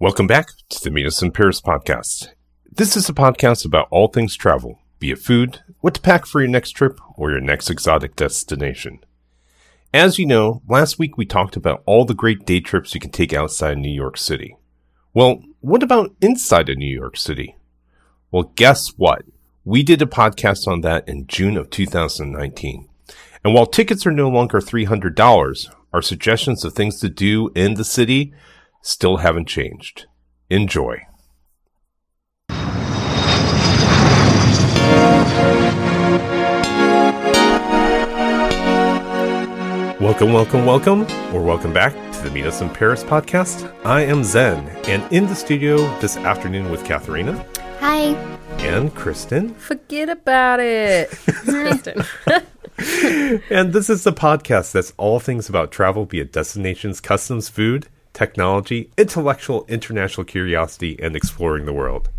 Welcome back to the Meet Us in Paris podcast. This is a podcast about all things travel, be it food, what to pack for your next trip, or your next exotic destination. As you know, last week we talked about all the great day trips you can take outside New York City. Well, what about inside of New York City? Well, guess what? We did a podcast on that in June of 2019. And while tickets are no longer $300, our suggestions of things to do in the city still haven't changed. Enjoy. Welcome, welcome, welcome, or welcome back to the Meet Us in Paris podcast. I am Zen, and in the studio this afternoon with Katharina Hi. and Kristen. Forget about it. Kristen. And this is the podcast that's all things about travel, be it destinations, customs, food, technology, intellectual, international curiosity, and exploring the world.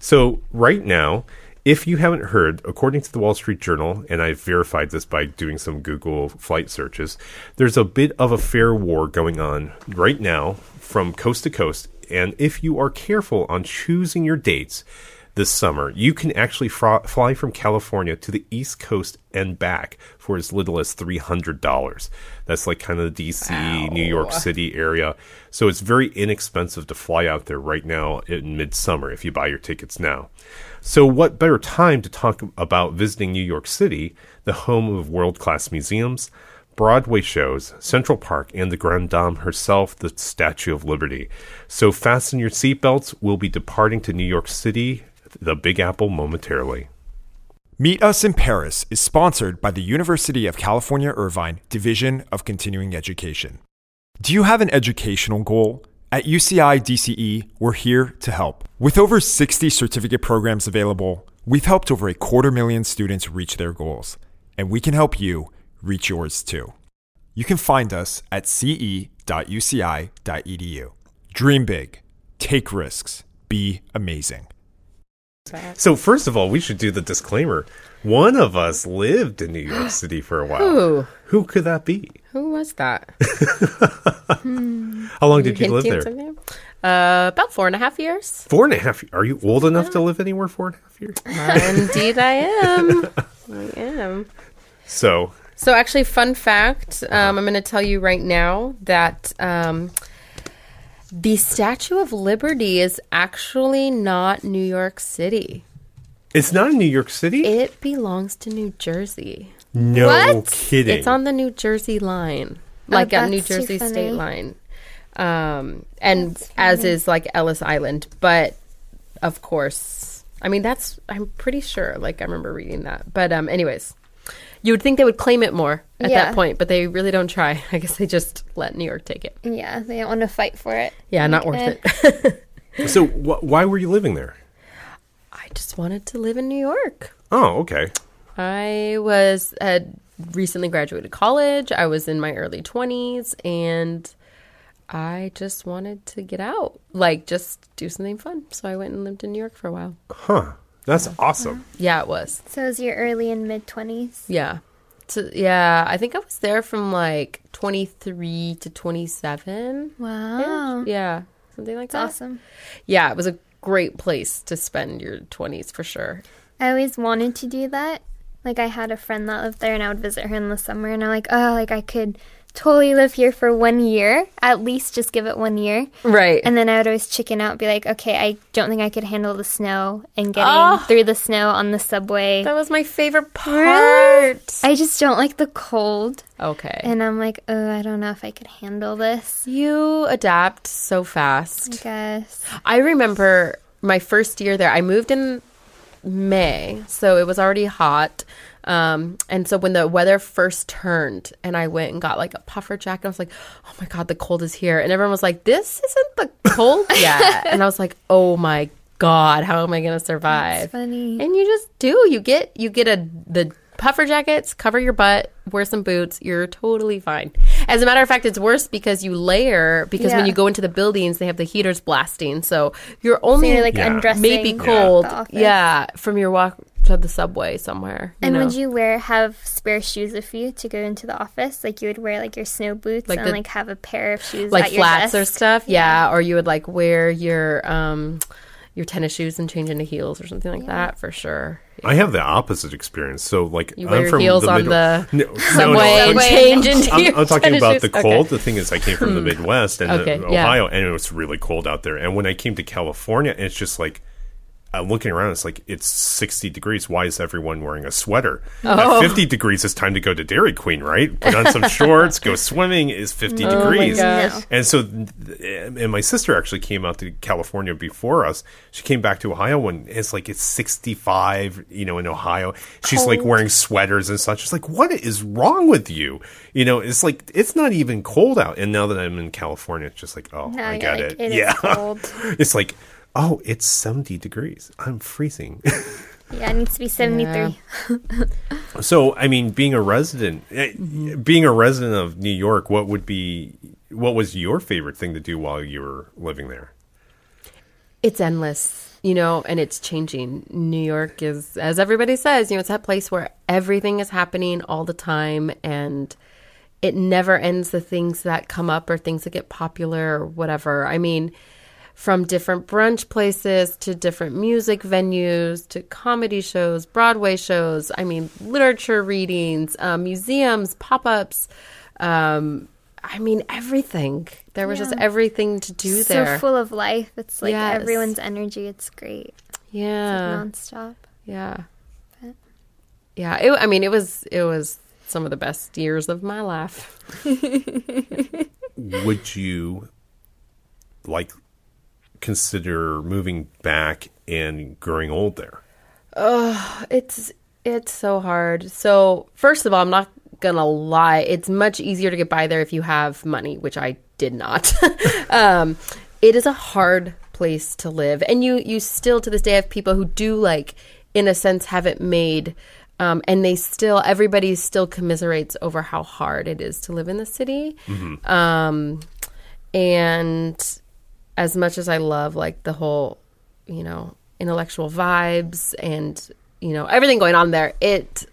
So, right now, if you haven't heard, according to the Wall Street Journal, and I've verified this by doing some Google flight searches, there's a bit of a fare war going on right now from coast to coast. And if you are careful on choosing your dates, this summer, you can actually fr- fly from California to the East Coast and back for as little as $300. That's like kind of the DC, New York City area. So it's very inexpensive to fly out there right now in midsummer if you buy your tickets now. So, what better time to talk about visiting New York City, the home of world class museums? Broadway shows, Central Park, and the Grand Dame herself, the Statue of Liberty. So fasten your seatbelts. We'll be departing to New York City, the Big Apple, momentarily. Meet Us in Paris is sponsored by the University of California Irvine Division of Continuing Education. Do you have an educational goal? At UCI DCE, we're here to help. With over 60 certificate programs available, we've helped over a quarter million students reach their goals, and we can help you reach yours too. You can find us at ce.uci.edu. Dream big, take risks, be amazing. So, first of all, we should do the disclaimer. One of us lived in New York City for a while. Who? Who could that be? Who was that? How long did you live there? Uh, about four and a half years. Four and a half. Are you old enough to live anywhere four and a half years? Indeed, I am. I am. So, So, actually, fun fact um, I'm going to tell you right now that um, the Statue of Liberty is actually not New York City. it's not in New York City? It belongs to New Jersey. no What? kidding. It's on the New Jersey line, like a New Jersey state line, um, and as is like Ellis Island. But of course, I mean that's I'm pretty sure. Like I remember reading that. But um, anyways, you would think they would claim it more at Yeah. that point, but they really don't try. I guess they just let New York take it. Yeah, they don't want to fight for it. Yeah, not Okay. worth eh. it. so, wh- why were you living there? I just wanted to live in New York. Oh, okay. I was had recently graduated college. I was in my early 20s and I just wanted to get out, like just do something fun. So I went and lived in New York for a while. Huh. That's awesome. Yeah, it was. So it was your early and mid 20s? Yeah. So, yeah, I think I was there from like 23 to 27. Wow. Yeah, something like that. Awesome. Yeah, it was a great place to spend your 20s for sure. I always wanted to do that. Like, I had a friend that lived there, and I would visit her in the summer, and I'm like, oh, like, I could totally live here for one year. At least just give it one year. Right. And then I would always chicken out, be like, okay, I don't think I could handle the snow and getting Oh. through the snow on the subway. that was my favorite part. Really? I just don't like the cold. Okay. And I'm like, oh, I don't know if I could handle this. you adapt so I fast. guess. I remember my first year there. I moved in May, so it was already hot. Um, and so when the weather first turned and I went and got like a puffer jacket, I was like, oh my God, the cold is here. And everyone was like, this isn't the cold yet. and I was like, oh my God, how am I going to survive? It's funny. And you just do. You get you get a the puffer jackets, cover your butt, wear some boots. You're totally fine. As a matter of fact, it's worse because you layer because when you go into the buildings, they have the heaters blasting, so you're only So you're like Yeah. undressing. maybe cold. the. Yeah, from your walk to the subway somewhere. You And know? would you wear have spare shoes with you to go into the office? Like you would wear like your snow boots Like and the- like have a pair of shoes like at your flats or stuff? Yeah. or you would like wear your um your tennis shoes and change into heels or something like that for sure. I have the opposite experience. So, like, You I'm from heels the on middle- the No, no, no, subway and I'm- change into I'm, your I'm talking about shoes. the Okay. cold. The thing is, I came from the Midwest and Okay, uh, yeah. Ohio, and it was really cold out there. And when I came to California, it's just like I'm looking around. It's like it's 60 degrees. Why is everyone wearing a sweater? Oh. At 50 degrees, it's time to go to Dairy Queen, right? Put on some shorts, go swimming. Is 50 Oh my degrees. gosh. And so, and my sister actually came out to California before us. She came back to Ohio when it's like it's 65, you know, in Ohio. She's like wearing sweaters and such. It's like, what is wrong with you? You know, it's like, it's not even cold out. And now that I'm in California, it's just like, oh, Now I you're get like, it. it is yeah. cold. it's like, oh, it's 70 degrees. I'm freezing. Yeah, it needs to be 73. So, I mean, being a resident, eh, Mm-hmm. being a resident of New York, what would be, what was your favorite thing to do while you were living there? it's endless, you know, and it's changing. New York is, as everybody says, you know, it's that place where everything is happening all the time and it never ends the things that come up or things that get popular or whatever. I mean, from different brunch places to different music venues to comedy shows, Broadway shows, I mean, literature readings, um, museums, pop ups. Um, I mean, everything. There was just everything to do so there. So full of life. It's like Yes. everyone's energy. It's great. yeah. Nonstop. Yeah. But- Yeah. It, I mean, it was it was some of the best years of my life. would you like consider moving back and growing old there? Oh, It's it's so hard. So first of all, I'm not gonna lie. It's much easier to get by there if you have money, which I did not. um, it is a hard place to live, and you you still to this day have people who do like, in a sense, have it made. Um, and they still, everybody still commiserates over how hard it is to live in the city. Um, and as much as I love like the whole, you know, intellectual vibes and you know everything going on there, it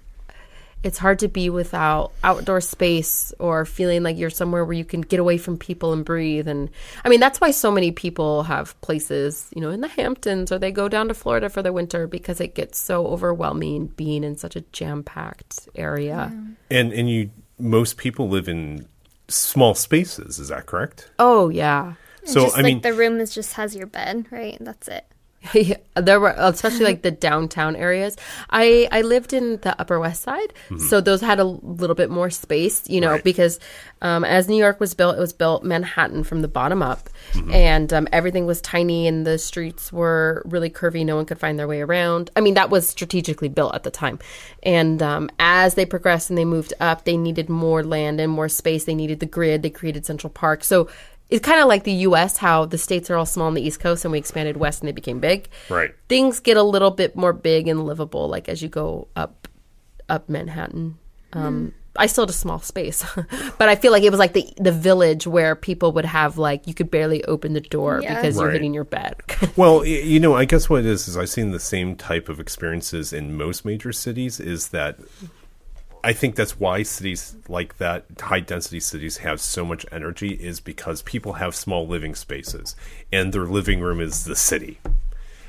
it's hard to be without outdoor space or feeling like you're somewhere where you can get away from people and breathe. And I mean that's why so many people have places, you know, in the Hamptons or they go down to Florida for the winter because it gets so overwhelming being in such a jam packed area. And and you most people live in small spaces, is that correct? Oh yeah. So just I like mean the room is just has your bed, right? And that's it. Yeah, there were especially like the downtown areas. I I lived in the Upper West Side, so those had a little bit more space, you know, Right. because um, as New York was built, it was built Manhattan from the bottom up, and um, everything was tiny, and the streets were really curvy. No one could find their way around. I mean, that was strategically built at the time, and um, as they progressed and they moved up, they needed more land and more space. They needed the grid. They created Central Park, so. It's kind of like the U.S., how the states are all small on the East Coast, and we expanded west, and they became big Right. things get a little bit more big and livable like as you go up up manhattan um i still had a small space but i feel like it was like the the village where people would have like you could barely open the door Yeah. because you're hitting your bed Well, you know, I guess what it is is I've seen the same type of experiences in most major cities. Is that I think that's why cities like that, high density cities, have so much energy, is because people have small living spaces, and their living room is the city,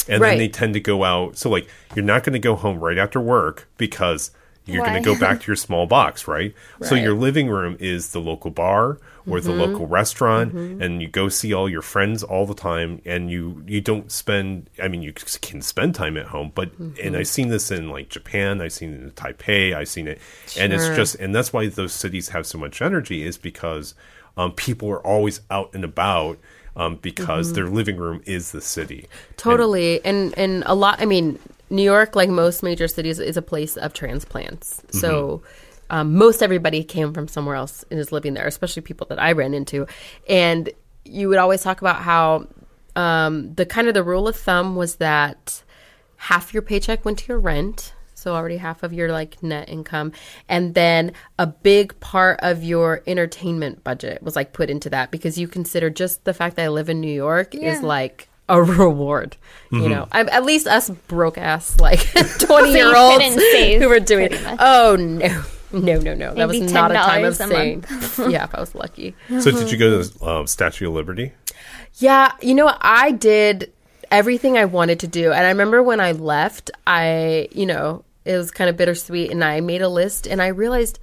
and Right. then they tend to go out. So, like, you're not going to go home right after work because you're going to go back to your small box, right? So your living room is the local bar or the mm-hmm. local restaurant, mm-hmm. and you go see all your friends all the time, and you you don't spend. I mean, you can spend time at home, but and mm-hmm. I've seen this in like Japan, I've seen it in Taipei, I've seen it, and it's just and that's why those cities have so much energy is because um, people are always out and about. Um, because their living room is the city. totally and and a lot i mean new york like most major cities is a place of transplants so um, most everybody came from somewhere else and is living there especially people that i ran into and you would always talk about how um, the kind of the rule of thumb was that half your paycheck went to your rent so already half of your like net income and then a big part of your entertainment budget was like put into that because you consider just the fact that i live in new york is like a reward. Mm-hmm. You know, I, at least us broke ass like twenty year olds who were doing. pretty. Oh no, no, no, no! That Maybe was not a time of $10 a saying. yeah, if I was lucky. So did you go to the um, Statue of Liberty? Yeah, you know? I did everything I wanted to do. And I remember when I left, I, you know, it was kind of bittersweet and I made a list and I realized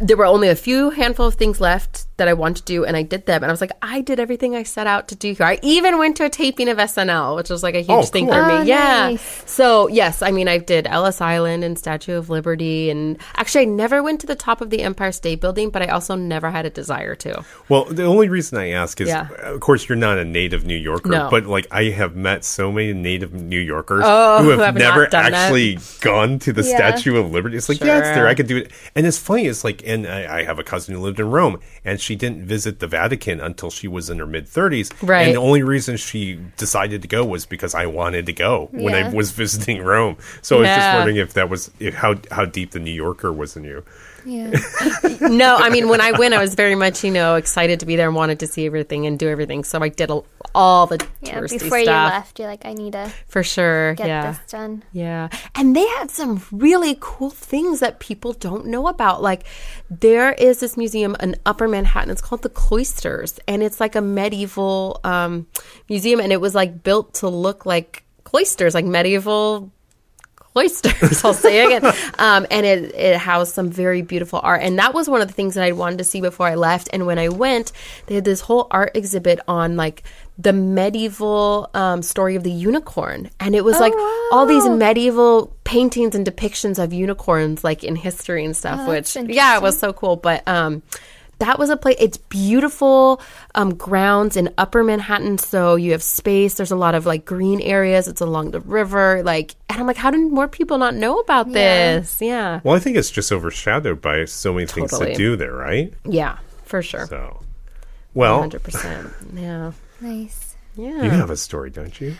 there were only a few handful of things left that I wanted to do and I did them and I was like I did everything I set out to do here. I even went to a taping of SNL, which was like a huge Oh, thing cool. for me. Oh, yeah. nice. So, yes, I mean I did Ellis Island and Statue of Liberty and actually I never went to the top of the Empire State Building, but I also never had a desire to. Well, the only reason I ask is, Yeah. of course, you're not a native New Yorker, No. but like I have met so many native New Yorkers Oh, who who have have never done that. actually gone to the Yeah. Statue of Liberty. It's like, yeah, it's there. I could do it. And it's funny. It's like, and I, I have a cousin who lived in Rome, and she didn't visit the Vatican until she was in her mid 30s. Right. And the only reason she decided to go was because I wanted to go when I was visiting Rome. So I was just wondering if that was if, how how deep the New Yorker was in you. Yeah. no, I mean when I went, I was very much you know excited to be there and wanted to see everything and do everything. So I did a, all the Yeah. touristy Before you stuff left, you're like, I need to for sure. get yeah, this done. yeah. And they had some really cool things that people don't know about. Like there is this museum in Upper Manhattan. It's called the Cloisters, and it's like a medieval um, museum, and it was like built to look like cloisters, like medieval cloisters. I'll say again. Um, and it, it housed some very beautiful art. And that was one of the things that I wanted to see before I left. And when I went, they had this whole art exhibit on like the medieval um, story of the unicorn. And it was like all these medieval paintings and depictions of unicorns, like in history and stuff, Oh, which, yeah, it was so cool. But, um, that was a place. It's beautiful um, grounds in Upper Manhattan, so you have space. There's a lot of like green areas. It's along the river, like, and I'm like, how did more people not know about Yeah. this? Yeah, Well, I think it's just overshadowed by so many things Totally. to do there, right? yeah, for sure, So, well, hundred percent. Yeah, Nice. yeah. you have a story, don't you?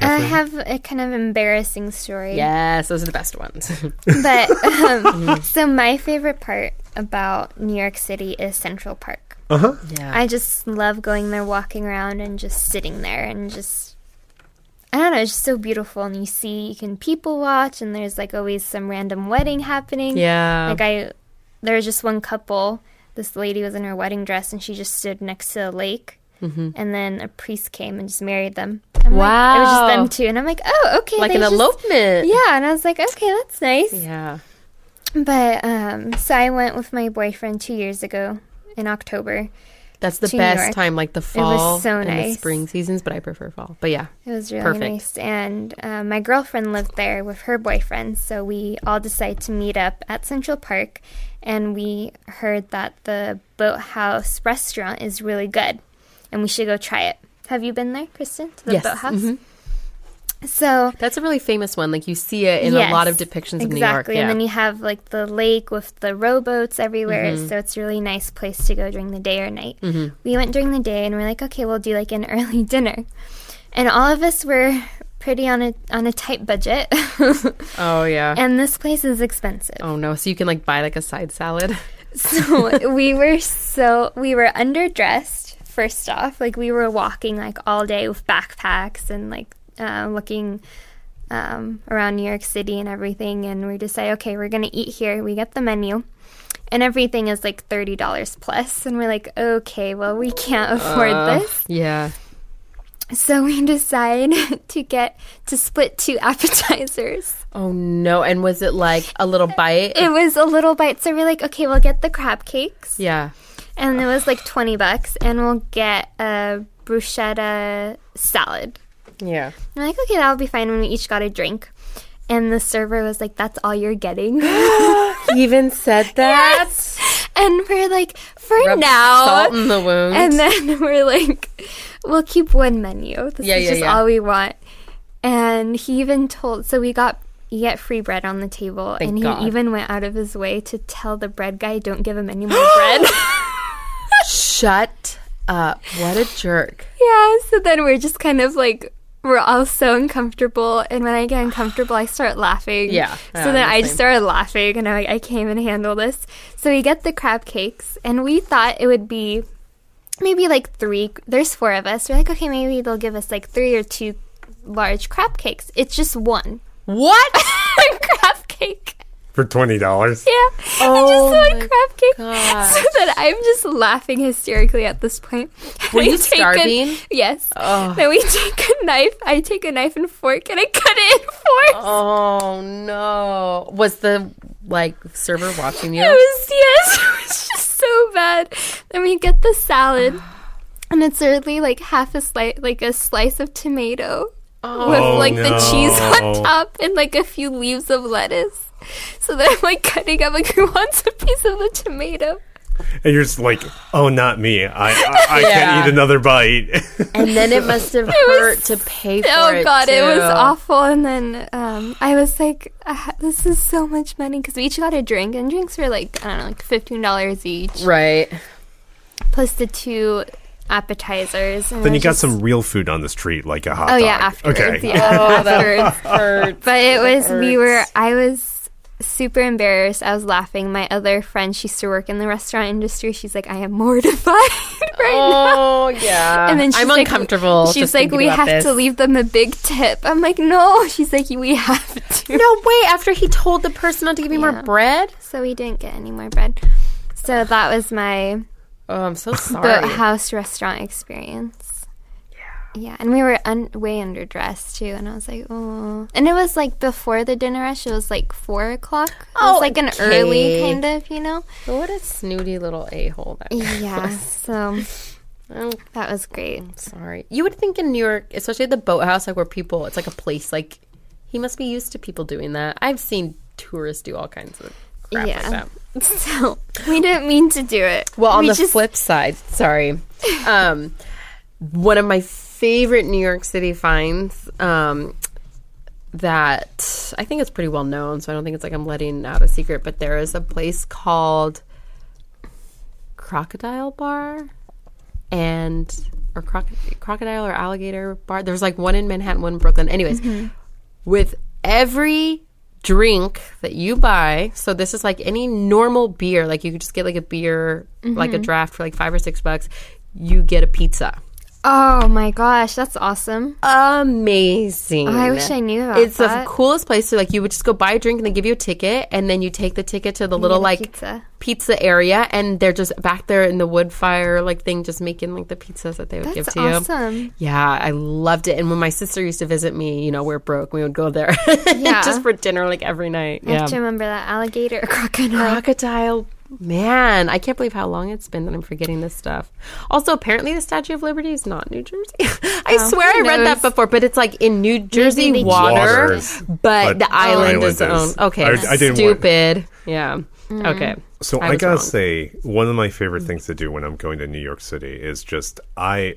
I have a kind of embarrassing story. Yes, those are the best ones. But um, so my favorite part about New York City is Central Park. Uh huh. yeah, I just love going there, walking around, and just sitting there, and just I don't know, it's just so beautiful. And you see, you can people watch, and there's like always some random wedding happening. yeah. Like I, there was just one couple. This lady was in her wedding dress, and she just stood next to the lake. And then a priest came and just married them. I'm like, it was just them two, and I'm like, oh, okay, like an just- elopement. Yeah, and I was like, okay, that's nice. yeah. But um, so I went with my boyfriend two years ago in October. That's the best time, like the fall so and the nice. spring seasons. But I prefer fall. But yeah, It was really Perfect. nice. And uh, my girlfriend lived there with her boyfriend. So we all decided to meet up at Central Park. And we heard that the Boathouse restaurant is really good. And we should go try it. Have you been there, Kristen? To the Yes. Boathouse? Mhm. So that's a really famous one. Like you see it in a lot of Yes, depictions of New York. Exactly. Yeah. And then you have like the lake with the rowboats everywhere. Mm-hmm. So it's a really nice place to go during the day or night. We went during the day and we're like, okay, we'll do like an early dinner. And all of us were pretty on a on a tight budget. oh yeah. and this place is expensive. oh no. So you can like buy like a side salad. So we were so we were underdressed first off. Like we were walking like all day with backpacks and like uh, looking um, around New York City and everything. And we decide, okay, we're gonna eat here. We get the menu. And everything is like thirty dollars plus, and we're like, okay, well, we can't afford Uh, this. Yeah. So we decide to get to split two appetizers. Oh no! And was it like a little bite? It was a little bite, so we're like, okay, we'll get the crab cakes. yeah. And it was like 20 bucks and we'll get a bruschetta salad Yeah. i'm like okay that'll be fine when we each got a drink and the server was like that's all you're getting He even said that. and we're like for Rub now salt in the wound. and then we're like we'll keep one menu this Yeah, is yeah, just yeah. all we want and he even told so we got you get free bread on the table Thank and he God. even went out of his way to tell the bread guy don't give him any more bread Shut up! What a jerk. Yeah, so then we're just kind of like we're all so uncomfortable and when I get uncomfortable I start laughing. Yeah, So yeah, then I'm the I just started laughing and like, I can't even handle this. So we get the crab cakes and we thought it would be maybe like three. There's four of us. We're like, okay, maybe they'll give us like three or two large crab cakes. It's just one What? crab cake. For twenty dollars. Yeah, Oh just one my crab cake. gosh. So that I'm just laughing hysterically at this point. Were you take a- starving? yes. Oh. Then we take a knife. I take a knife and fork and I cut it in four. Oh no! Was the like server watching you? It was yes, it was just so bad. Then we get the salad, and it's literally like half a slice, like a slice of tomato oh, with Oh, like the oh, cheese on top and like a few leaves of lettuce. So then I'm like cutting up like who wants a piece of the tomato? And you're just like, oh, not me. I I, I Yeah. can't eat another bite. And then it must have was- hurt to pay for Oh it. Oh god, it was awful. And then um, I was like, uh, "This is so much money" because we each got a drink, and drinks were like I don't know, like fifteen dollars each, Right. plus the two appetizers. And then I you got just- some real food on the street, like a hot Oh dog. yeah, afterwards. Okay. Yeah, Oh, that afterwards. hurt. But it was That we were. I was super embarrassed. I was laughing. My other friend, she used to work in the restaurant industry. She's like, I am mortified right now. Oh yeah. And then she's I'm like, uncomfortable. She's like, we have this. to leave them a big tip. I'm like, no. She's like, we have to. No way. After he told the person not to give me more bread. So we didn't get any more bread. So that was my Oh, I'm so sorry. boathouse restaurant experience. Yeah. And we were un- way underdressed too, and I was like, oh. And it was like before the dinner rush. It was like four o'clock. It Oh, was like an early kind of, you know. what a snooty little a hole that. Yeah. So Oh, that was great. sorry. You would think in New York, especially at the boathouse, like where people, it's like a place. Like he must be used to people doing that. I've seen tourists do all kinds of crap Yeah. like that. So we didn't mean to do it. Well, on We the just- flip side, sorry. Um, one of my favorite New York City finds um, that I think it's pretty well known, so I don't think it's like I'm letting out a secret, but there is a place called Crocodile Bar and or croc- crocodile or alligator bar. There's like one in Manhattan, one in Brooklyn. Anyways, with every drink that you buy, so this is like any normal beer, like you could just get like a beer, like a draft for like five or six bucks, you get a pizza. Oh my gosh, that's awesome. Amazing. Oh, I wish I knew about It's that. the coolest place to like you would just go buy a drink and they give you a ticket and then you take the ticket to the little like pizza. pizza area and they're just back there in the wood fire like thing just making like the pizzas that they would give That's to you. awesome. Yeah, I loved it. And when my sister used to visit me, you know, we're broke, we would go there Yeah. just for dinner like every night. I Yeah. have to remember that alligator crocodile. Crocodile. Man, I can't believe how long it's been that I'm forgetting this stuff. Also, apparently the Statue of Liberty is not New Jersey. I Oh, swear I read that before, but it's like in New Jersey they water, Waters, but, but the island, island is is- own. Okay, I- I didn't want- stupid. Yeah. Okay. So I, was gotta wrong. say, one of my favorite things to do when I'm going to New York City is just I.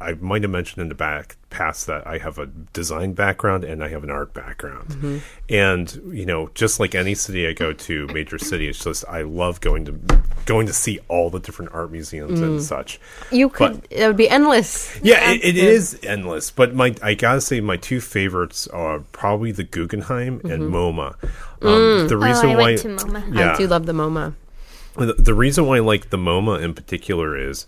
I might have mentioned in the back past that I have a design background and I have an art background, Mm-hmm. and you know, just like any city I go to, major city, it's just I love going to going to see all the different art museums Mm. and such. You could. but, it would be endless. Yeah, it, it is endless. But my I gotta say, my two favorites are probably the Guggenheim and MoMA. Um, The Oh, reason I why, went to MoMA. yeah, I do love the MoMA. the, the reason why I like the MoMA in particular is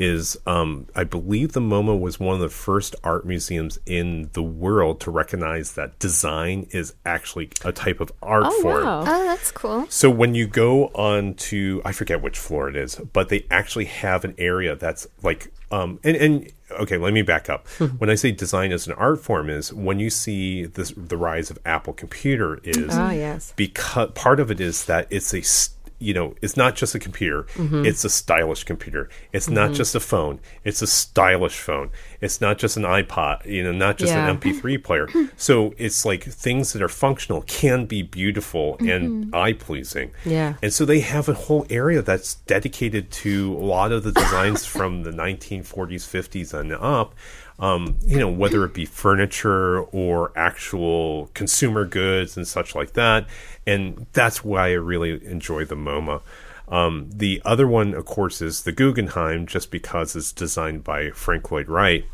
is um, I believe the MoMA was one of the first art museums in the world to recognize that design is actually a type of art Oh form. wow. Oh, that's cool. So when you go on to I forget which floor it is, but they actually have an area that's like um and, and okay, let me back up. when I say design as an art form is when you see this the rise of Apple computer is Ah, yes. because part of it is that it's a s- you know it's not just a computer Mm-hmm. it's a stylish computer it's not just a phone it's a stylish phone it's not just an ipod you know not just Yeah. an mp3 player so it's like things that are functional can be beautiful and eye pleasing Mm-hmm. Yeah. and so they have a whole area that's dedicated to a lot of the designs from the 1940s 50s and up um, you know, whether it be furniture or actual consumer goods and such like that. And that's why I really enjoy the MoMA. Um, the other one, of course, is the Guggenheim, just because it's designed by Frank Lloyd Wright.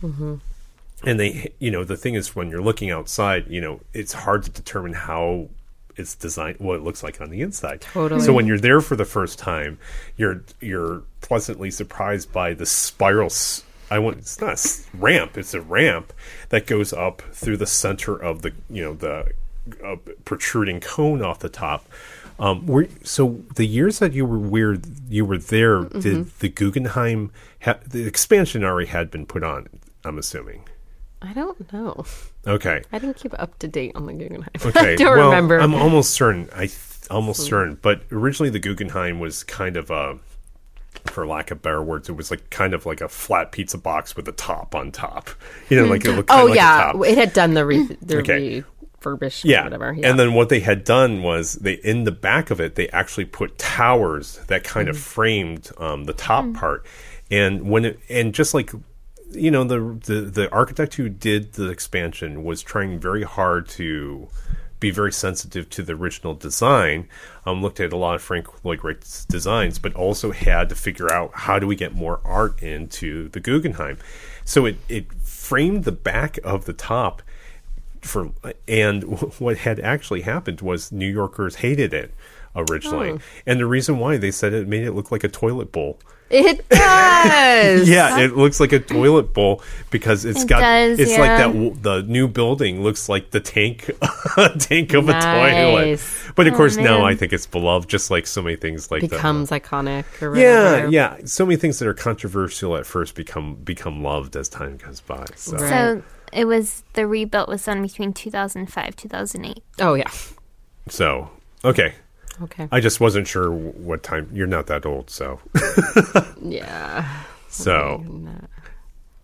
And they, you know, the thing is, when you're looking outside, you know, it's hard to determine how it's designed what it looks like on the inside. Totally. So when you're there for the first time, you're you're pleasantly surprised by the spiral. s- I want it's not a ramp; it's a ramp that goes up through the center of the you know the uh, protruding cone off the top. Um, were, so the years that you were weird, you were there. Mm-hmm. Did the Guggenheim ha- the expansion already had been put on? I'm assuming. I don't know. Okay. I didn't keep up to date on the Guggenheim. Okay. I don't well, remember. I'm almost certain. I th- almost certain. But originally, the Guggenheim was kind of a, for lack of better words, it was like kind of like a flat pizza box with a top on top. You know, like it looked. Oh like yeah, top. it had done the re- the Okay. Yeah. whatever. Yeah. And then what they had done was they in the back of it they actually put towers that kind Mm. of framed um, the top part. And when it and just like you know the, the the architect who did the expansion was trying very hard to be very sensitive to the original design. Um, looked at a lot of Frank Lloyd Wright's designs, but also had to figure out how do we get more art into the Guggenheim. So it it framed the back of the top for and what had actually happened was New Yorkers hated it originally, Oh. and the reason why they said it made it look like a toilet bowl. it does. Yeah, it looks like a toilet bowl because it's It got does, it's like that. The new building looks like the tank tank of a toilet. But of oh, course, now. I think it's beloved, just like so many things like that. becomes iconic. Or Yeah, yeah. So many things that are controversial at first become become loved as time goes by. So. Right. So it was the rebuilt was done between 2005 2008. Oh yeah. So okay, Okay. I just wasn't sure what time. You're not that old, so yeah. so oh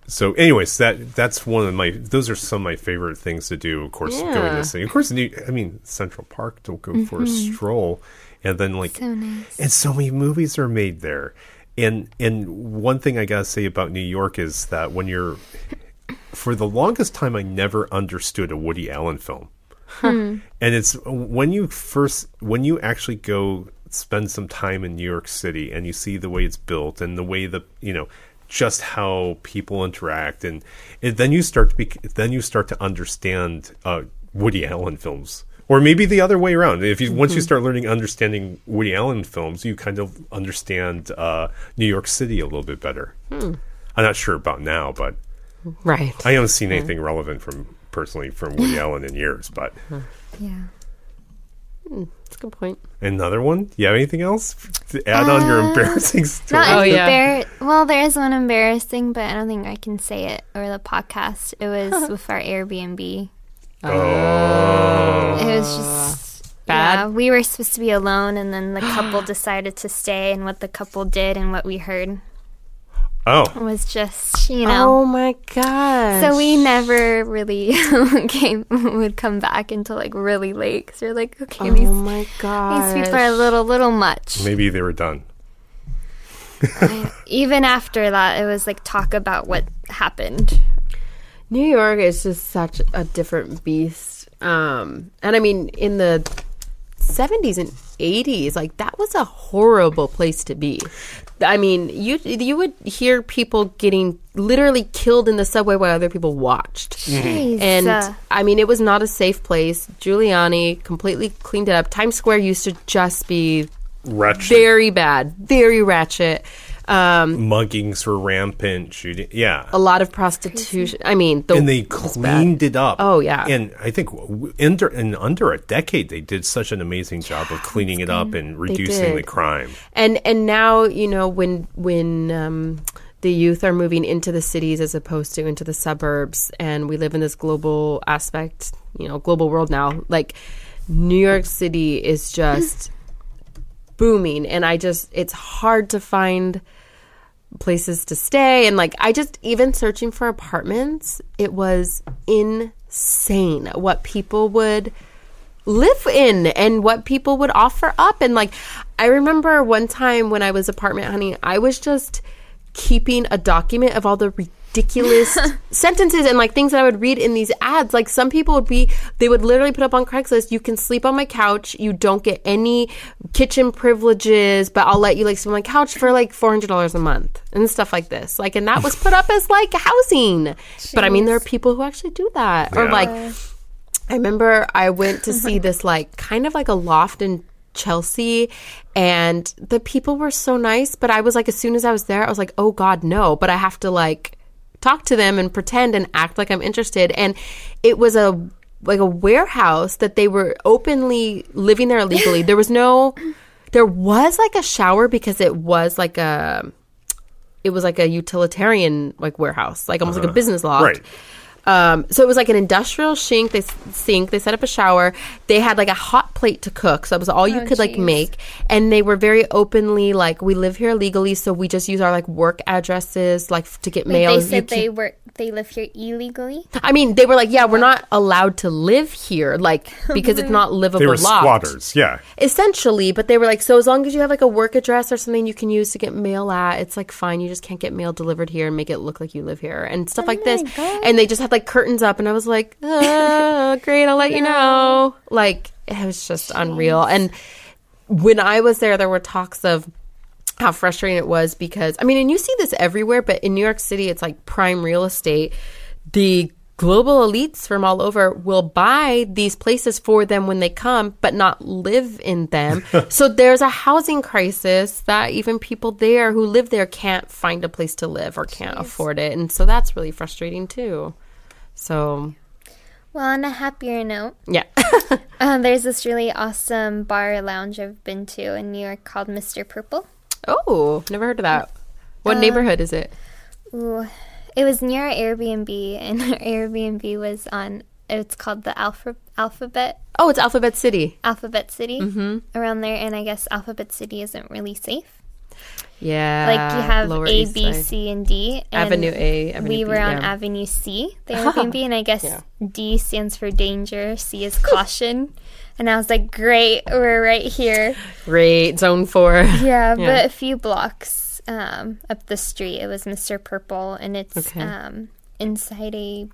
so. Anyways, that that's one of my. Those are some of my favorite things to do. Of course, going Yeah. to see. Of course, New, I mean Central Park to go for a mm-hmm. stroll, and then like So nice. and so many movies are made there. And and one thing I gotta say about New York is that when you're, for the longest time, I never understood a Woody Allen film. And it's when you first when you actually go spend some time in New York City and you see the way it's built and the way the you know just how people interact and, and then you start to be then you start to understand uh, Woody Allen films. Or maybe the other way around. If you once you start learning understanding Woody Allen films you kind of understand uh, New York City a little bit better. I'm not sure about now, but Right. I haven't seen anything relevant from personally from Woody Allen in years, but Yeah. That's a good point. another one. You have anything else to add on your Uh, embarrassing story? Not Oh, yeah. embar- Well, there is one embarrassing, but I don't think I can say it or the podcast. It was with our Airbnb. Oh, It was just Bad? Yeah, we were supposed to be alone, and then the couple decided to stay. And what the couple did and what we heard oh, was just you know. Oh my god. So we never really came would come back until like really late because we're like, okay, Oh these my god. these people are a little little much. maybe they were done. Even after that, it was like talk about what happened. New York is just such a different beast. Um, and I mean, in the 70s and 80s, like that was a horrible place to be. I mean, you you would hear people getting literally killed in the subway while other people watched. Jeez. And Uh, I mean, it was not a safe place. Giuliani completely cleaned it up. Times Square used to just be Wretched. very bad, very ratchet. Um, Muggings were rampant. Shooting, yeah. a lot of prostitution. I mean, the, and they cleaned it up. Oh, yeah. and I think under in under a decade they did such an amazing job of cleaning it up and reducing the crime. and and now you know when when um, the youth are moving into the cities as opposed to into the suburbs and we live in this global aspect you know global world now like new york city is just booming and i just it's hard to find places to stay. And like i just even searching for apartments it was insane what people would live in and what people would offer up. And like i remember one time when i was apartment hunting i was just keeping a document of all the ridiculous sentences and like things that i would read in these ads. Like some people would be they would literally put up on craigslist you can sleep on my couch. You don't get any kitchen privileges but i'll let you like sleep on my couch for like $400 a month and stuff like this. Like and that was put up as like housing. But i mean there are people who actually do that. Or like I remember I went to see this like kind of like a loft in Chelsea and the people were so nice, but I was like as soon as I was there, I was like, "Oh god, no." But I have to like talk to them and pretend and act like I'm interested. And it was a like a warehouse that they were openly living there illegally. There was no there was like a shower because it was like a it was like a utilitarian like warehouse, like almost like a uh-huh. business loft. Right. Um, so it was like an industrial sink. They sink. They set up a shower. They had like a hot plate to cook, so that was all you Oh, could like make. And they were very openly like, we live here legally, so we just use our like work addresses like f- to get Wait, mail. they You said they can't- were they live here illegally. I mean, they were like, yeah, we're not allowed to live here, like because it's not livable. They were loft. squatters. Yeah. Essentially, but they were like, so as long as you have like a work address or something you can use to get mail at, it's like fine. You just can't get mail delivered here and make it look like you live here and stuff like this. God. And they just had like curtains up, and I was like, oh, great, I'll let you know. Like it was just unreal. And when I was there, there were talks of how frustrating it was because I mean, and you see this everywhere, but in New York City, it's like prime real estate. The global elites from all over will buy these places for them when they come, but not live in them. so there's a housing crisis that even people there who live there can't find a place to live or can't afford it. And so that's really frustrating too. So, Well, on a happier note, yeah. um, there's this really awesome bar lounge I've been to in New York called Mr. Purple. oh, never heard of that. What neighborhood is it? Ooh, it was near our Airbnb, and our Airbnb was on. It's called the Alpha Alphabet Oh, it's Alphabet City. Alphabet City around there, and I guess Alphabet City isn't really safe. Yeah. Like you have Lower A, B. C, and D. And Avenue A, Avenue we B, were on yeah. Avenue C, the Airbnb, and I guess Yeah. D stands for danger, C is caution. And I was like, great, we're right here. Great. Zone four. Yeah, Yeah. but a few blocks um, up the street, it was Mr. Purple, and it's Okay. um, inside a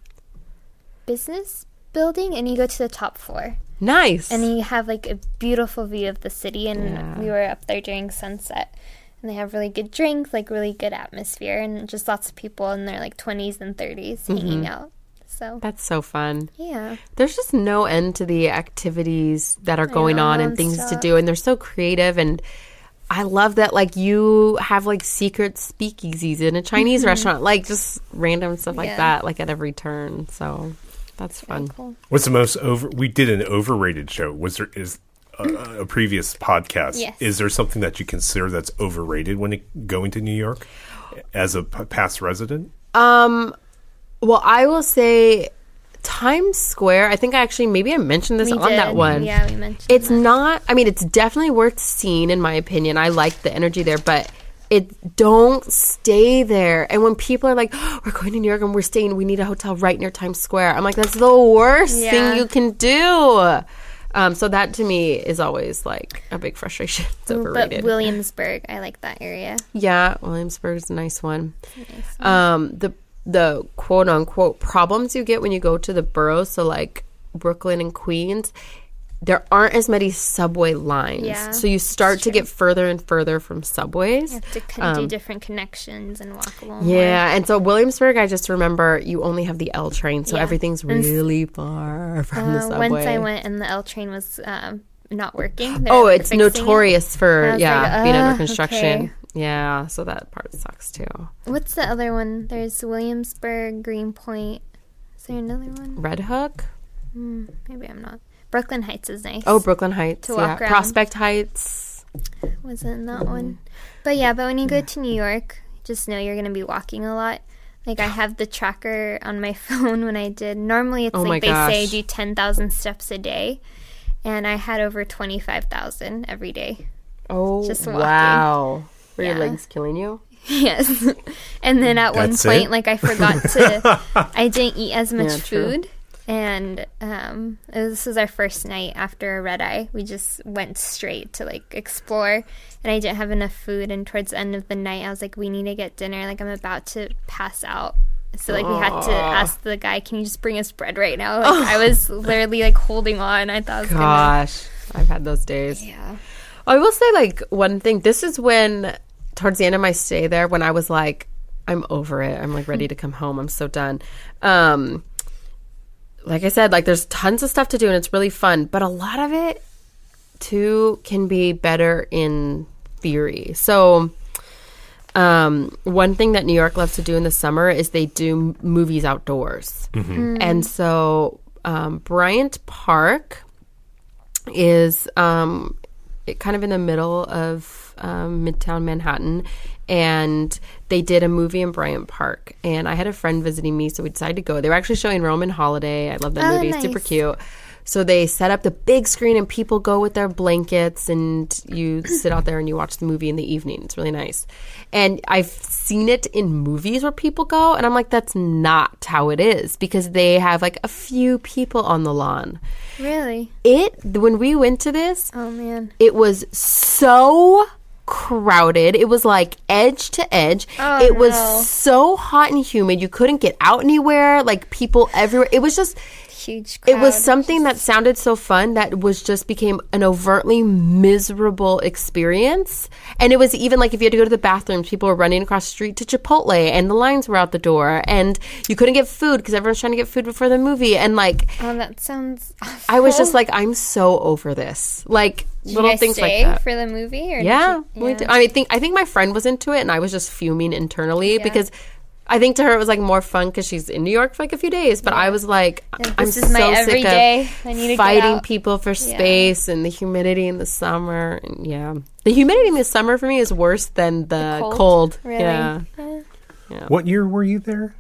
business building, and you go to the top floor, nice. and you have like a beautiful view of the city. And we were up there during sunset, and they have really good drinks, like really good atmosphere, and just lots of people in their like twenties and 30s hanging Mm-hmm. out. So That's so fun. yeah, There's just no end to the activities that are going know, on and things to do, and they're so creative. And I love that, like you have like secret speakeasies in a Chinese restaurant, like just random stuff like Yeah. that, like at every turn. So that's fun. cool. What's the most over? We did an overrated show. Was there is a, a previous podcast? Yes. Is there something that you consider that's overrated when it, going to New York as a p- past resident? Um, well, I will say Times Square. I think I actually maybe I mentioned this We on that one. Yeah, we mentioned It's that. not. I mean, it's definitely worth seeing, in my opinion. I like the energy there, but it don't stay there. And when people are like, "Oh, "We're going to New York and we're staying. We need a hotel right near Times Square," I'm like, "That's the worst Yeah. thing you can do." Um, so that to me is always like a big frustration. It's overrated. But Williamsburg, I like that area. Yeah, Williamsburg is a nice one. Um, the the quote unquote problems you get when you go to the boroughs, so like Brooklyn and Queens, there aren't as many subway lines. Yeah, so you start to get further and further from subways. You have to con- do different connections and walk a little more. Um, Yeah, and so Williamsburg, I just remember you only have the L train, so Yeah. everything's really far from the Uh, subway. once I went and the L train was um, not working. They Oh, it's fixing it. notorious for yeah like, being under construction. okay." Yeah, so that part sucks too. What's the other one? There's Williamsburg, Greenpoint. Is there another one? Red Hook. Maybe I'm not. Brooklyn Heights is nice. Oh, Brooklyn Heights. To yeah. walk around. Prospect Heights. was in that one. But yeah, but when you go to New York, just know you're going to be walking a lot. Like I have the tracker on my phone when I did. Normally it's Oh like they say gosh. do 10,000 steps a day. And I had over 25,000 every day. Oh, Just walking. wow. Were your legs killing you? Yes. and then at one point, it? like I forgot to, I didn't eat as much Yeah, true. food. And um, this was our first night after a red eye. We just went straight to like explore, and I didn't have enough food. And towards the end of the night, I was like, "We need to get dinner. Like I'm about to pass out." So like we had to ask the guy, "Can you just bring us bread right now?" Like I was literally like holding on. I thought I was gonna. Gosh, I've had those days. Yeah. I will say, like, one thing. This is when, towards the end of my stay there, when I was like, I'm over it. I'm like ready to come home. I'm so done. Um, like I said, like there's tons of stuff to do and it's really fun, but a lot of it too can be better in theory. So, um, one thing that New York loves to do in the summer is they do m- movies outdoors. And so, um, Bryant Park is um, it kind of in the middle of um, Midtown Manhattan, and they did a movie in Bryant Park. And I had a friend visiting me, so we decided to go. They were actually showing Roman Holiday. I love that Oh, movie; it's super cute. So they set up the big screen, and people go with their blankets, and you sit out there and you watch the movie in the evening. It's really nice. And I've seen it in movies where people go, and I'm like, that's not how it is because they have like a few people on the lawn Really? it when we went to this Oh man. it was so crowded it was like edge to edge Oh, it was no. so hot and humid you couldn't get out anywhere like people everywhere it was just Huge it was something that sounded so fun that was just became an overtly miserable experience and it was even like if you had to go to the bathroom people were running across the street to chipotle and the lines were out the door and you couldn't get food because everyone's trying to get food before the movie and like Oh, that sounds. Awful. I was just like, I'm so over this. Like Did little you guys things stay like that. for the movie, or did yeah, we did. I think I think my friend was into it, and I was just fuming internally because I think to her it was like more fun because she's in New York for like a few days. But I was like, Yeah, I'm this is my so sick everyday. I need to of fighting people for space and the humidity in the summer. And yeah, the humidity in the summer for me is worse than the, cold? cold. Really? Yeah, What year were you there,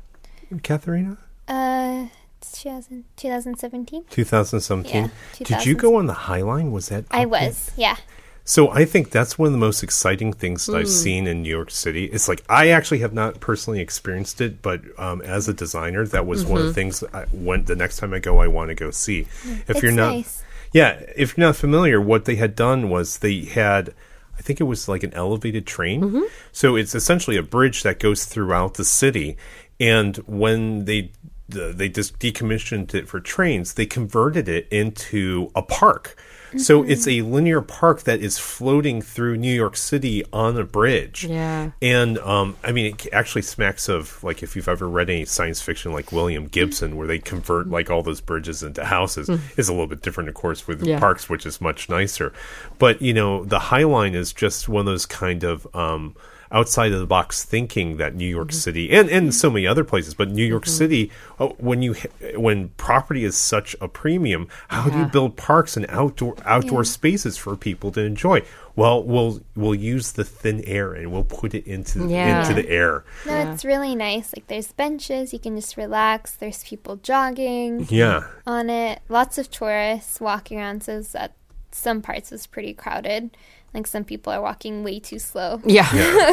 Katharina? Uh, it's 2000, 2017. 2017. Yeah, Did you go on the High Line? Was that? I up there? was. Yeah. So I think that's one of the most exciting things that Hmm. I've seen in New York City. It's like I actually have not personally experienced it, but um, as a designer, that was one of Mm-hmm. the things I, when the next time I go, I want to go see. If It's you're not, nice. yeah, if you're not familiar, what they had done was they had. I think it was like an elevated train. Mm-hmm. So it's essentially a bridge that goes throughout the city. And when they the, they just decommissioned it for trains, they converted it into a park. So Mm-hmm. it's a linear park that is floating through New York City on a bridge. Yeah. And um, I mean, it actually smacks of like if you've ever read any science fiction like William Gibson, where they convert like all those bridges into houses. It's a little bit different, of course, with Yeah. parks, which is much nicer. But you know, the High Line is just one of those kind of um, outside of the box thinking that New York mm-hmm. City and and so many other places, but New York mm-hmm. City, oh, when you when property is such a premium, how do you build parks and outdoor outdoor spaces for people to enjoy? Well, we'll we'll use the thin air and we'll put it into Yeah. into the air. No, it's really nice. Like there's benches, you can just relax. There's people jogging Yeah. on it. Lots of tourists walking around. So it's at some parts it's pretty crowded. Like some people are walking way too slow. yeah,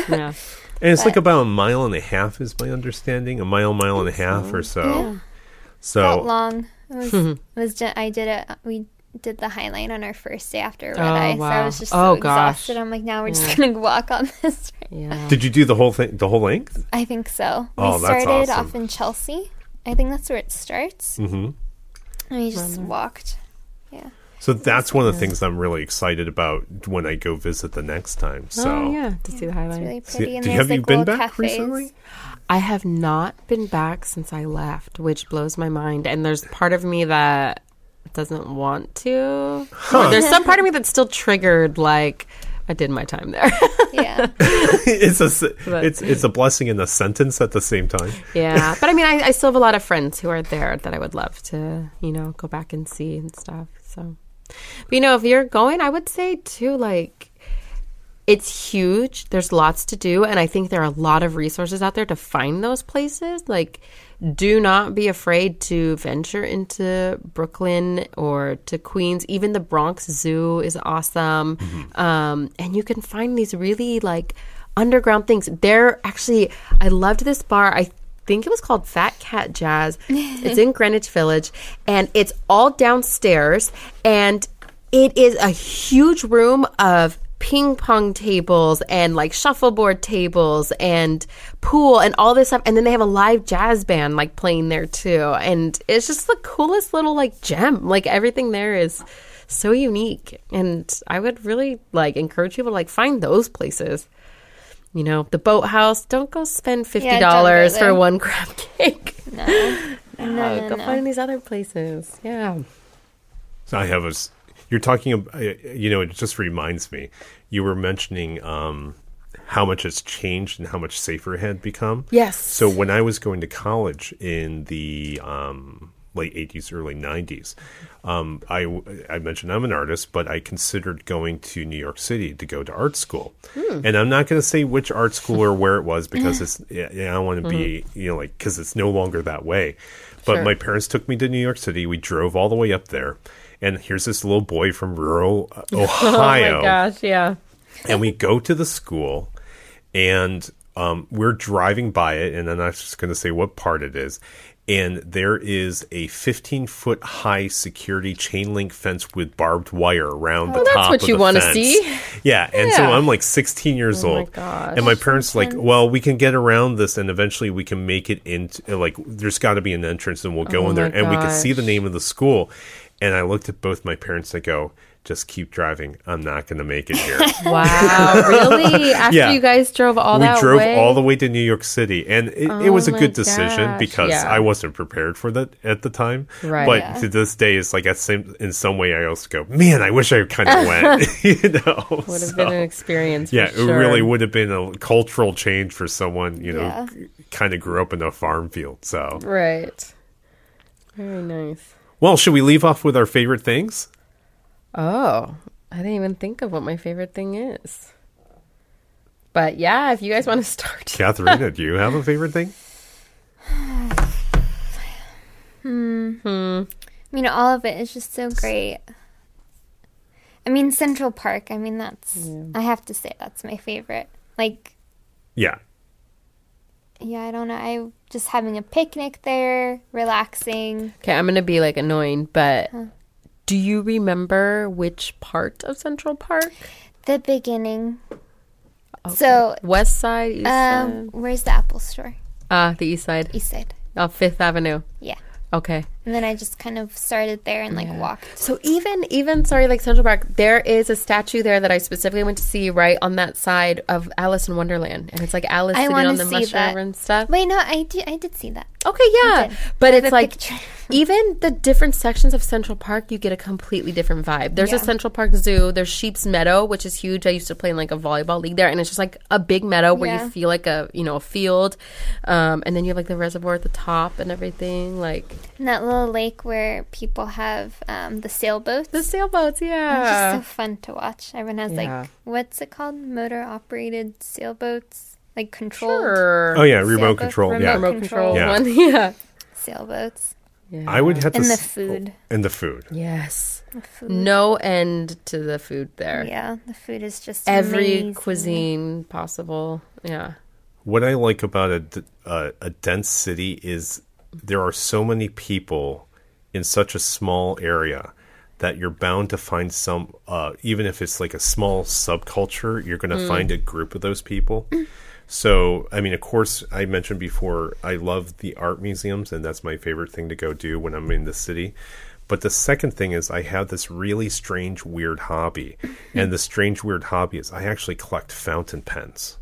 yeah. And it's like about a mile and a half, is my understanding. A mile, mile and a half, or so. Felt So long. It was, it was ju- I did it. We did the High Line on our first day after Red Eye. So I was just Oh, so gosh. exhausted. I'm like, now we're just gonna walk on this. yeah. did you do the whole thing, the whole length? I think so. Oh, we that's started awesome. off in Chelsea. I think that's where it starts. Mm-hmm. And we just walked. Yeah. So that's one of the things I'm really excited about when I go visit the next time. Oh, so, oh yeah, to see the High Line. It's really See- pretty. And do- there's have you like been back cafes. recently? I have not been back since I left, which blows my mind. And there's part of me that doesn't want to. Or There's some part of me that's still triggered, like I did my time there. Yeah. it's a s- But- it's it's a blessing and a sentence at the same time. yeah, but I mean, I, I still have a lot of friends who are there that I would love to, you know, go back and see and stuff. So, but you know, if you're going, I would say too, like. It's huge. There's lots to do. And I think there are a lot of resources out there to find those places. Like, do not be afraid to venture into Brooklyn or to Queens. Even the Bronx Zoo is awesome. Um, and you can find these really like underground things. They're actually, I loved this bar. I think it was called Fat Cat Jazz. it's in Greenwich Village and it's all downstairs. And it is a huge room of ping pong tables and like shuffleboard tables and pool and all this stuff and then they have a live jazz band like playing there too and it's just the coolest little like gem like everything there is so unique and i would really like encourage people to like find those places you know the boathouse don't go spend $50 Yeah, don't for one crab cake No. No, no, go no. find these other places. Yeah. So I have a. s- You're talking. ab- uh, You know, it just reminds me. You were mentioning um, how much it's changed and how much safer it had become. Yes. So when I was going to college in the um, late '80s, early '90s, um, I I mentioned I'm an artist, but I considered going to New York City to go to art school. And I'm not going to say which art school or where it was because it's I don't want to be you know like because it's no longer that way. But Sure. my parents took me to New York City. We drove all the way up there. And here's this little boy from rural uh, Ohio Oh my gosh, yeah. and we go to the school and um, we're driving by it and i'm not just going to say what part it is and there is a 15 foot high security chain link fence with barbed wire around the top. Oh, that's what of you wanna see. yeah and so i'm like 16 years Oh my old gosh. and my parents like well we can get around this and eventually we can make it into like there's got to be an entrance and we'll go Oh in there my and we can see the name of the school and i looked at both my parents and I go just keep driving i'm not going to make it here Wow, really? After Yeah. you guys drove all we that drove way? all the way to New York City, and it, it Oh was a oh good decision gosh, because yeah. I wasn't prepared for that at the time. Right. But Yeah. to this day, it's like at same in some way, I also go, man, I wish I kind of went. you know, Would have So, been an experience. yeah, for it really would have been a cultural change for someone you know, kind of grew up in a farm field. So, Right. Very nice. well, should we leave off with our favorite things? Oh, I didn't even think of what my favorite thing is. But yeah, if you guys want to start. Katharina, do you have a favorite thing? hmm. I mean, all of it is just so great. I mean, Central Park. I mean, that's. I have to say that's my favorite. Like, Yeah, yeah, I don't know. I just having a picnic there, relaxing. Okay, I'm going to be like annoying, but do you remember which part of Central Park? The beginning. So, West side, east um, side? where's the Apple store? Ah, the east side. East side. Oh, Fifth Avenue. Yeah. Okay. And then I just kind of started there and like Yeah. walked. So even even sorry, like Central Park, there is a statue there that I specifically went to see right on that side of Alice in Wonderland, and it's like Alice I sitting on the see mushroom that. and stuff. Wait, no, I did. I did see that. Okay, yeah, but it's like picture. even the different sections of Central Park, you get a completely different vibe. There's a Central Park Zoo. There's Sheep's Meadow, which is huge. I used to play in like a volleyball league there, and it's just like a big meadow where Yeah. you feel like a you know a field, um, and then you have like the reservoir at the top and everything, like And that little lake where people have um, the sailboats. the sailboats. It's Yeah, just so fun to watch. Everyone has Yeah. like what's it called? Motor operated sailboats, like controlled sure. oh yeah, remote Sailboat- control. remote yeah, remote control Yeah. one. Yeah. sailboats. yeah. I would have to And the s- food. and the food. Yes. The food. No end to the food there. Yeah, the food is just Every amazing. cuisine possible. Yeah. What I like about a a dense city is there are so many people in such a small area that you're bound to find some, uh, even if it's like a small subculture, you're going to find a group of those people. So, I mean, of course, I mentioned before, I love the art museums, and that's my favorite thing to go do when I'm in the city. But the second thing is, I have this really strange, weird hobby. and the strange, weird hobby is I actually collect fountain pens.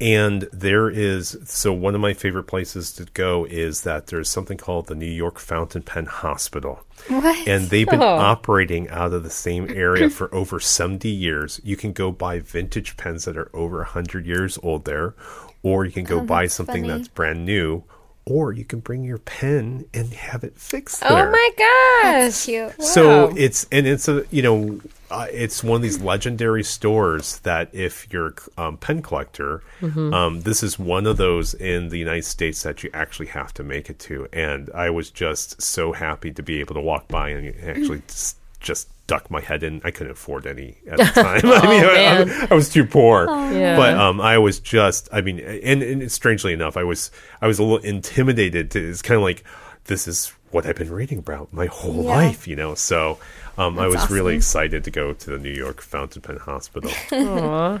And there is so one of my favorite places to go is that there's something called the New York Fountain Pen Hospital. What? And they've been Oh. operating out of the same area for over 70 years. You can go buy vintage pens that are over 100 years old there, or you can go oh, buy Oh, that's something funny. that's brand new, or you can bring your pen and have it fixed there. Oh my gosh. That's cute. So it's and it's a you know uh, it's one of these legendary stores that if you're a um, pen collector, Mm-hmm. um, this is one of those in the United States that you actually have to make it to. And I was just so happy to be able to walk by and actually just, just duck my head in. I couldn't afford any at the time. I mean, I, Oh, man. I was too poor. Yeah. But um, I was just, I mean, and, and strangely enough, I was, I was a little intimidated. To, it's kind of like, this is what I've been reading about my whole Yeah. life, you know. So um, I was That's really excited to go to the New York Fountain Pen Hospital. Aw.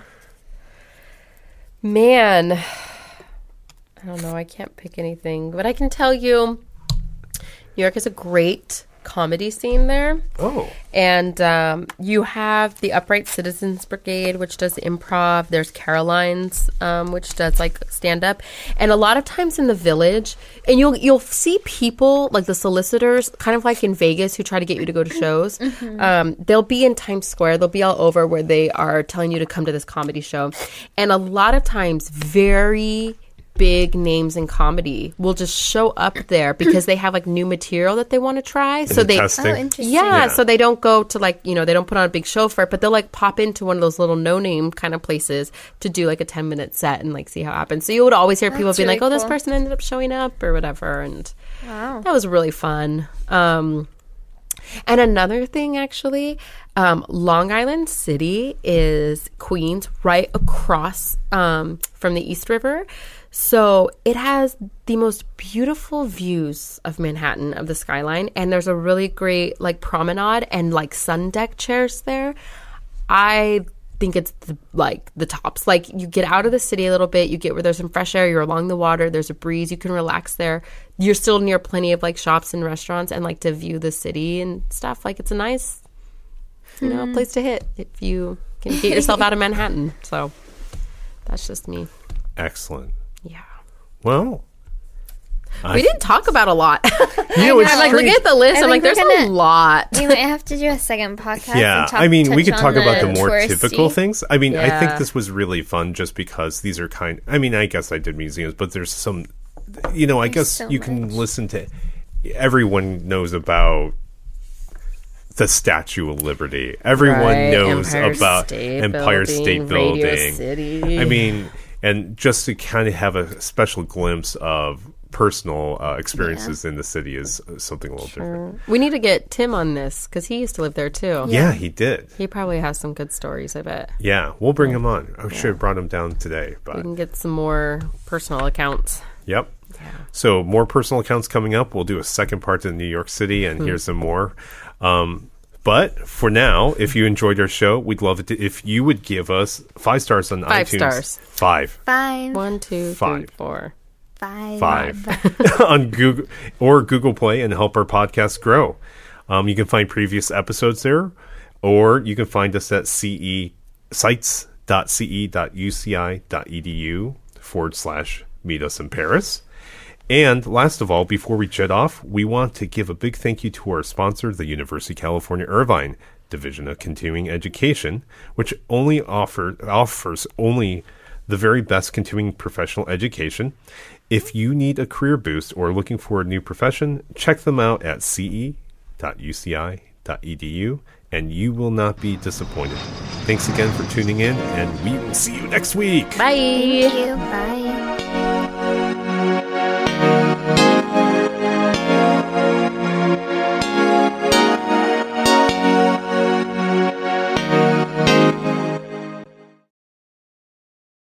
Man. I don't know. I can't pick anything, but I can tell you New York is a great comedy scene there. Oh, And um, you have the Upright Citizens Brigade, which does improv. There's Caroline's, um, which does like stand up. And a lot of times in the village, and you'll you'll see people like the solicitors, kind of like in Vegas, who try to get you to go to shows. Um, they'll be in Times Square. They'll be all over where they are telling you to come to this comedy show. And a lot of times, very big names in comedy will just show up there because they have like new material that they want to try. So the they testing. Oh, interesting. yeah, Yeah. so they don't go to like, you know, they don't put on a big show for it, but they'll like pop into one of those little no name kind of places to do like a 10 minute set and like see how it happens. So you would always hear people That's being like, oh, really this person ended up showing up or whatever. And Wow. that was really fun. Um, and another thing, actually, um, Long Island City is Queens, right across um, from the East River. So it has the most beautiful views of Manhattan, of the skyline. And there's a really great, like, promenade and, like, sun deck chairs there. I think it's the, like the tops. Like you get out of the city a little bit, you get where there's some fresh air, you're along the water, there's a breeze, you can relax there. You're still near plenty of like shops and restaurants and like to view the city and stuff. Like it's a nice, you know, Hmm. place to hit if you can get yourself out of Manhattan. So that's just me. excellent. Yeah. Well, I- we didn't talk about a lot. you know, it's I'm like strange. looking at the list. I I'm like, there's we're a lot. We might have to do a second podcast. Yeah, and talk, I mean, we could talk about the more touristy. typical things. I mean, I think this was really fun just because these are kind. I mean, I guess I did museums, but there's some. You know, I guess so you can listen to. Everyone knows about the Statue of Liberty. Everyone Right, knows Empire about State Empire Building, State Radio Building. City. I mean, and just to kind of have a special glimpse of personal uh, experiences in the city is uh, something a little different. we need to get Tim on this because he used to live there too. Yeah, he did. He probably has some good stories, I bet. Yeah, we'll bring him on. I should have brought him down today, but We can get some more personal accounts. Yep. So more personal accounts coming up. We'll do a second part to New York City, and here's some more. Um, but for now, if you enjoyed our show, we'd love it to, if you would give us five stars on Five iTunes. stars. Five. Five. One, two, three, Five. four. Five. Five on Google or Google Play, and help our podcast grow. Um, you can find previous episodes there, or you can find us at ce sites.ce.uci.edu forward slash meet us in Paris. And last of all, before we jet off, we want to give a big thank you to our sponsor, the University of California Irvine Division of Continuing Education, which only offer, offers only the very best continuing professional education. If you need a career boost or looking for a new profession, check them out at ce.uci.edu and you will not be disappointed. Thanks again for tuning in, and we will see you next week. Bye. Thank you. Bye.